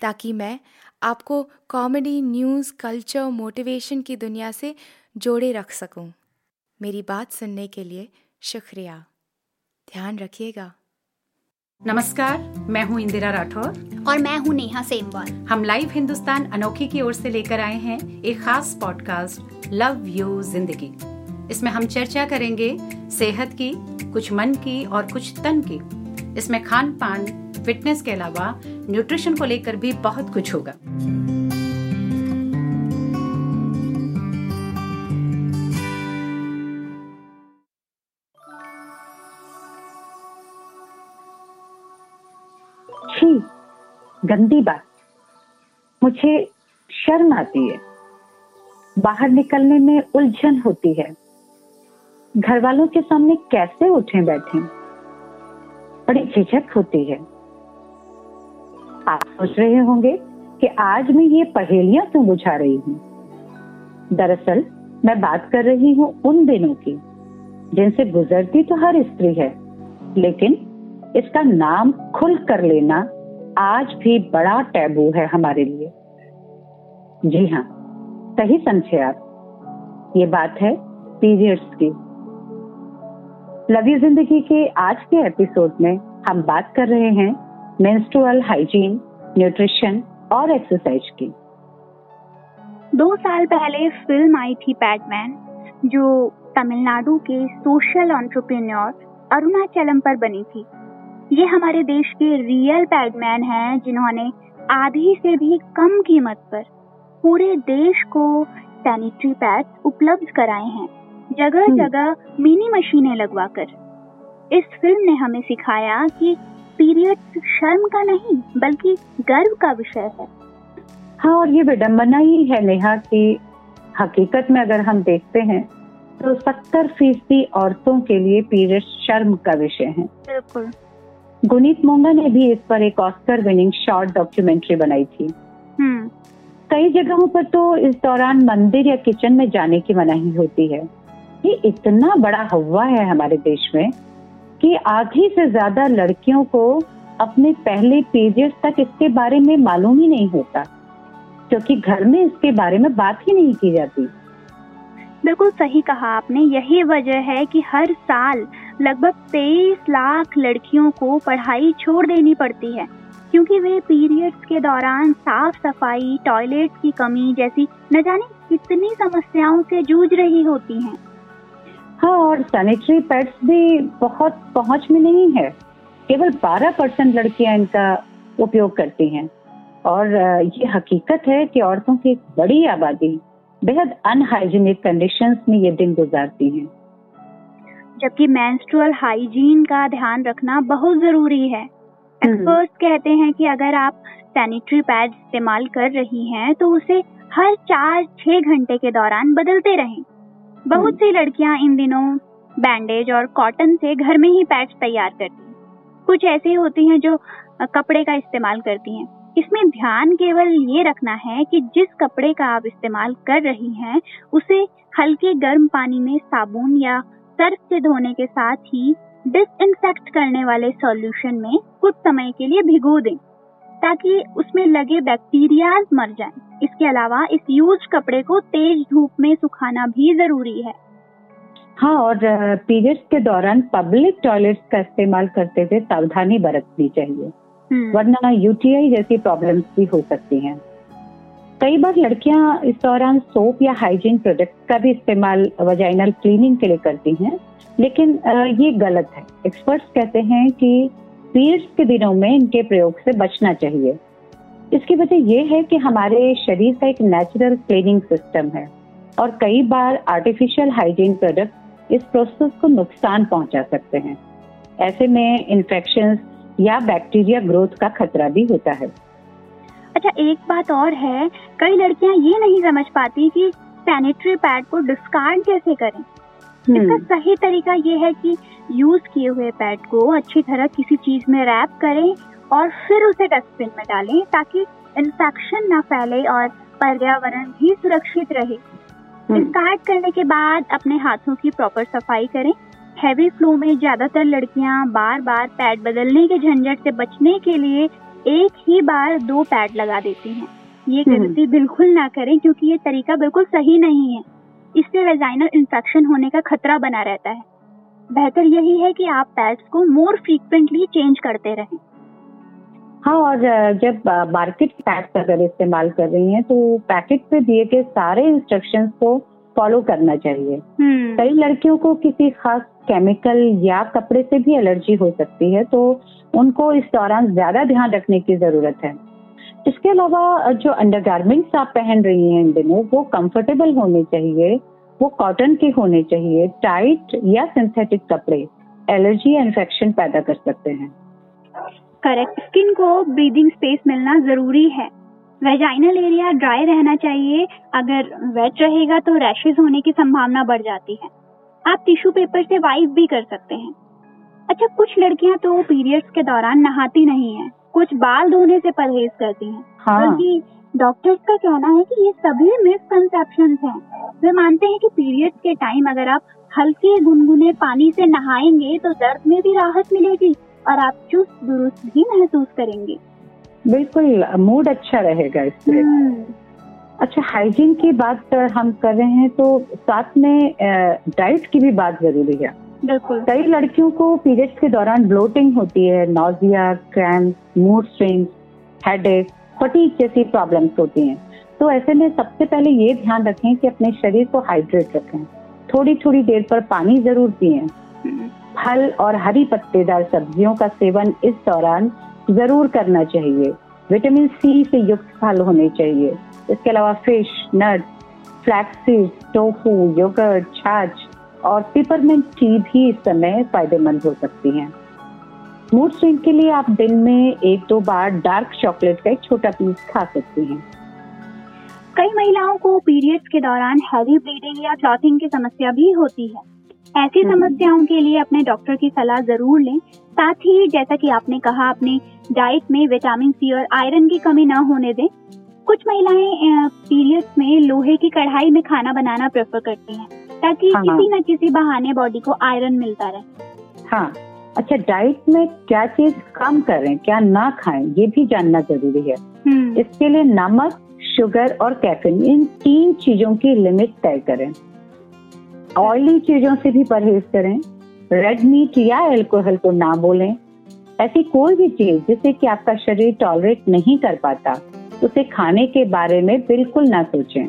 ताकि मैं आपको कॉमेडी न्यूज़ कल्चर मोटिवेशन की दुनिया से जोड़े रख सकूँ। मेरी बात सुनने के लिए शुक्रिया। ध्यान रखिएगा। नमस्कार मैं हूँ इंदिरा राठौर। और मैं हूँ नेहा सेमवाल। हम लाइव हिंदुस्तान अनोखी की ओर से लेकर आए हैं एक खास पॉडकास्ट लव यू ज़िंदगी इसमें हम चर्चा करेंगे सेहत की कुछ मन की और कुछ तन की। इसमें खान पान फिटनेस के अलावा न्यूट्रिशन को लेकर भी बहुत कुछ होगा। गंदी बात। मुझे शर्म आती है। बाहर निकलने में उलझन होती है। घर वालों के सामने कैसे उठे बैठे? बड़ी झिझक होती है। आप सोच रहे होंगे कि आज मैं ये पहेलियाँ क्यों बुझा रही हूँ? दरअसल, मैं बात कर रही हूँ उन दिनों की, जिनसे गुजरती तो हर स्त्री है, लेकिन इसका नाम खुल कर लेना आज भी बड़ा टैबू है हमारे लिए। जी हाँ सही समझे आप। ये बात है पीरियड्स की। लवी ज़िंदगी के आज के एपिसोड में हम बात कर रहे हैं मेंस्ट्रुअल हाइजीन न्यूट्रिशन और एक्सरसाइज की। दो साल पहले फ़िल्म आई थी पैडमैन जो तमिलनाडु के सोशल एंटरप्रेन्योर अरुणाचलम पर बनी थी। ये हमारे देश के रियल पैडमैन हैं जिन्होंने आधी से भी कम कीमत पर पूरे देश को सैनिटरी पैड उपलब्ध कराए हैं जगह। जगह मिनी मशीनें लगवाकर। इस फ़िल्म ने हमें सिखाया कि पीरियड्स शर्म का नहीं बल्कि गर्व का विषय है। हाँ और ये विडम्बना ही है नेहा कि हकीकत में अगर हम देखते हैं तो सत्तर फ़ीसदी औरतों के लिए पीरियड शर्म का विषय है। बिल्कुल। गुनीत मोंगा ने भी इस पर एक ऑस्कर विनिंग शॉर्ट डॉक्यूमेंट्री बनाई थी। हम्म। कई जगहों पर तो इस दौरान मंदिर या किचन में जाने की मनाही होती है। ये इतना बड़ा हवा है हमारे देश में। कि आधी से ज़्यादा लड़कियों को अपने पहले पीरियड तक इसके बारे में मालूम ही नहीं होता, क्योंकि घर में इसके बारे में बात ही नहीं की जाती। बिल्कुल सही कहा आपने। यही वजह है कि हर साल लगभग तेईस लाख लड़कियों को पढ़ाई छोड़ देनी पड़ती है, क्योंकि वे पीरियड्स के दौरान साफ़ सफ़ाई टॉयलेट की कमी जैसी न जाने कितनी समस्याओं से जूझ रही होती हाँ। और सैनिटरी पैड्स भी बहुत पहुँच में नहीं है। केवल 12 परसेंट लड़कियाँ इनका उपयोग करती हैं। और ये हकीकत है कि औरतों की एक बड़ी आबादी बेहद अनहाइजीनिक कंडीशंस में ये दिन गुजारती हैं। जबकि मेंस्ट्रुअल हाइजीन का ध्यान रखना बहुत ज़रूरी है। Experts hmm. कहते हैं कि अगर आप सैनिटरी पैड इस्तेमाल कर रही हैं तो उसे हर चार छह घंटे के दौरान बदलते रहें। बहुत सी लड़कियाँ इन दिनों बैंडेज और कॉटन से घर में ही पैच तैयार करती हैं। कुछ ऐसे होती हैं जो कपड़े का इस्तेमाल करती हैं। इसमें ध्यान केवल ये रखना है कि जिस कपड़े का आप इस्तेमाल कर रही हैं, उसे हल्के गर्म पानी में साबुन या सर्फ से धोने के साथ ही डिसइंफेक्ट करने वाले सॉल्यूशन में कुछ समय के लिए भिगो दें, ताकि उसमें लगे बैक्टीरिया मर जाएँ। इसके अलावा इस यूज़ कपड़े को तेज धूप में सुखाना भी ज़रूरी है। हाँ और पीरियड्स के दौरान पब्लिक टॉयलेट्स का इस्तेमाल करते हुए सावधानी बरतनी चाहिए। हम्म। वरना यूटीआई जैसी प्रॉब्लम्स भी हो सकती हैं। कई बार लड़कियाँ इस दौरान सोप या हाइजीन प्रोडक्ट का भी इस्तेमाल वजाइनल क्लीनिंग के लिए करती हैं लेकिन ये गलत है। एक्सपर्ट्स कहते हैं कि पीरियड्स के दिनों में इनके प्रयोग से बचना चाहिए। इसकी वजह यह है कि हमारे शरीर का एक नेचुरल क्लीनिंग सिस्टम है और कई बार आर्टिफिशियल हाइजीन प्रोडक्ट इस प्रोसेस को नुकसान पहुँचा सकते हैं। ऐसे में इन्फेक्शन या बैक्टीरिया ग्रोथ का खतरा भी होता है। अच्छा एक बात और है कई लड़कियाँ ये नहीं समझ पाती कि सैनिटरी पैड को डिस्कार्ड कैसे करें? हम्म। इसका सही तरीका ये है कि यूज़ किए हुए पैड को अच्छी तरह किसी चीज़ में रैप करें और फिर उसे डस्टबिन में डालें ताकि इन्फेक्शन ना फैले और पर्यावरण भी सुरक्षित रहे। हम्म। करने के बाद अपने हाथों की प्रॉपर सफ़ाई करें। हैवी फ्लो में ज़्यादातर लड़कियाँ बार बार पैड बदलने के झंझट से बचने के लिए एक ही बार दो पैड लगा देती हैं। ये हम्म। गलती बिल्कुल ना करें क्योंकि ये तरीका बिल्कुल सही नहीं है। इससे वेजाइनल इन्फेक्शन होने का खतरा बना रहता है। बेहतर यही है कि आप पैड्स को मोर फ्रीक्वेंटली चेंज करते रहें। हाँ और जब मार्केट पैड्स अगर इस्तेमाल कर रही हैं तो पैकेट पे दिए गए सारे इंस्ट्रक्शंस को फॉलो करना चाहिए। हम्म। कई लड़कियों को किसी खास केमिकल या कपड़े से भी एलर्जी हो सकती है तो उनको इस दौरान ज़्यादा ध्यान रखने की ज़रूरत है। इसके अलावा जो अंडरगारमेंट्स आप पहन रही हैं इन दिनों वो कंफर्टेबल होने चाहिए वो कॉटन के होने चाहिए टाइट या सिंथेटिक कपड़े एलर्जी या इन्फेक्शन पैदा कर सकते हैं। करेक्ट स्किन को ब्रीदिंग स्पेस मिलना ज़रूरी है. वेजाइनल एरिया ड्राई रहना चाहिए. अगर वेट रहेगा तो रैशेज होने की संभावना बढ़ जाती है. आप टिश्यू पेपर से वाइप भी कर सकते हैं. अच्छा कुछ लड़कियाँ तो पीरियड्स के दौरान नहाती नहीं है. कुछ बाल धोने से परहेज करती हैं. हाँ। तो डॉक्टर्स का कहना है कि ये सभी मिसकंसेप्शन हैं. वे मानते हैं कि पीरियड्स के टाइम अगर आप हल्के गुनगुने पानी से नहाएँगे तो दर्द में भी राहत मिलेगी. और आप चुस्त दुरुस्त भी महसूस करेंगे। बिल्कुल मूड अच्छा रहेगा इससे। हम्म। अच्छा हाइजीन की बात हम कर रहे हैं तो साथ में डाइट की भी बात ज़रूरी है। बिल्कुल। कई लड़कियों को पीरियड्स के दौरान ब्लोटिंग होती है nausea cramp mood swing headache fatigue जैसी प्रॉब्लम्स होती हैं। तो ऐसे में सबसे पहले ये ध्यान रखें कि अपने शरीर को हाइड्रेट रखें। थोड़ी थोड़ी देर पर पानी ज़रूर पिए। फल और हरी पत्तेदार सब्जियों का सेवन इस दौरान ज़रूर करना चाहिए। विटामिन सी से युक्त फल होने चाहिए। इसके अलावा fish nut flaxseed tofu, yoghurt, छाछ और पिपरमेंट टी भी इस समय फ़ायदेमंद हो सकती हैं। मूड स्विंग के लिए आप दिन में एक दो बार डार्क चॉकलेट का एक छोटा पीस खा सकती हैं। कई महिलाओं को पीरियड्स के दौरान हैवी ब्लीडिंग या क्लॉथिंग की समस्या भी होती है। ऐसी हम्म। समस्याओं के लिए अपने डॉक्टर की सलाह ज़रूर लें। साथ ही जैसा कि आपने कहा अपने डाइट में विटामिन सी और आयरन की कमी न होने दें। कुछ महिलाएँ पीरियड्स में लोहे की कढ़ाई में खाना बनाना प्रेफर करती हैं ताकि हाँ, किसी न किसी बहाने बॉडी को आयरन मिलता रहे। हाँ। अच्छा डाइट में क्या चीज़ कम करें क्या ना खाएँ ये भी जानना ज़रूरी है। हम्म। इसके लिए नमक शुगर और कैफीन इन तीन चीज़ों की लिमिट तय करें। ऑयली चीज़ों से भी परहेज करें। रेड मीट या एल्कोहल को ना बोलें। ऐसी कोई भी चीज़ जिसे कि आपका शरीर टॉलरेट नहीं कर पाता उसे खाने के बारे में बिल्कुल ना सोचें।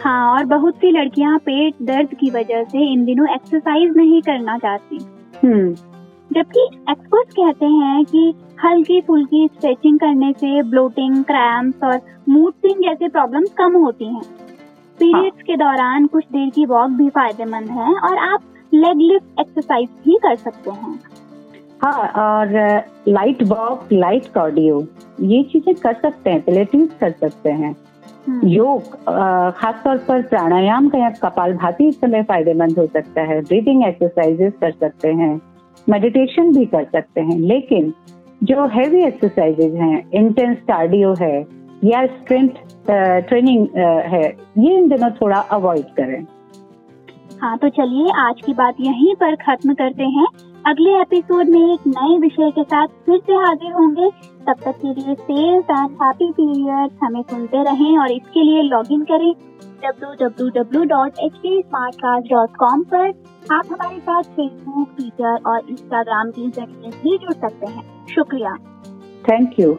हाँ और बहुत सी लड़कियाँ पेट दर्द की वजह से इन दिनों एक्सरसाइज नहीं करना चाहती। हम्म। जबकि एक्सपर्ट्स कहते हैं कि हल्की फुल्की स्ट्रेचिंग करने से ब्लोटिंग क्रैम्प्स और मूड स्विंग जैसे प्रॉब्लम्स कम होती हैं। पीरियड्स हाँ। के दौरान कुछ देर की वॉक भी फ़ायदेमंद है और आप लेग लिफ्ट एक्सरसाइज भी कर सकते हैं हाँ और लाइट वॉक लाइट कार्डियो ये चीज़ें कर सकते हैं पिलेटिव कर सकते हैं हम्म। योग खासतौर पर प्राणायाम का या कपाल भाती इस समय फ़ायदेमंद हो सकता है ब्रीदिंग एक्सरसाइजेस कर सकते हैं मेडिटेशन भी कर सकते हैं लेकिन जो हैवी एक्सरसाइजेज हैं इंटेंस कार्डियो है या स्ट्रेंथ ट्रेनिंग है। ये इन दिनों थोड़ा अवॉइड करें। हाँ तो चलिए आज की बात यहीं पर खत्म करते हैं। अगले एपिसोड में एक नए विषय के साथ फिर से हाजिर होंगे। तब तक के लिए सेफ़ एंड हैप्पी पीरियड हमें सुनते रहें और इसके लिए लॉग इन करें www.htsmartcast.com पर। आप हमारे साथ फेसबुक ट्विटर और इंस्टाग्राम के ज़रिए भी जुड़ सकते हैं। शुक्रिया। Thank you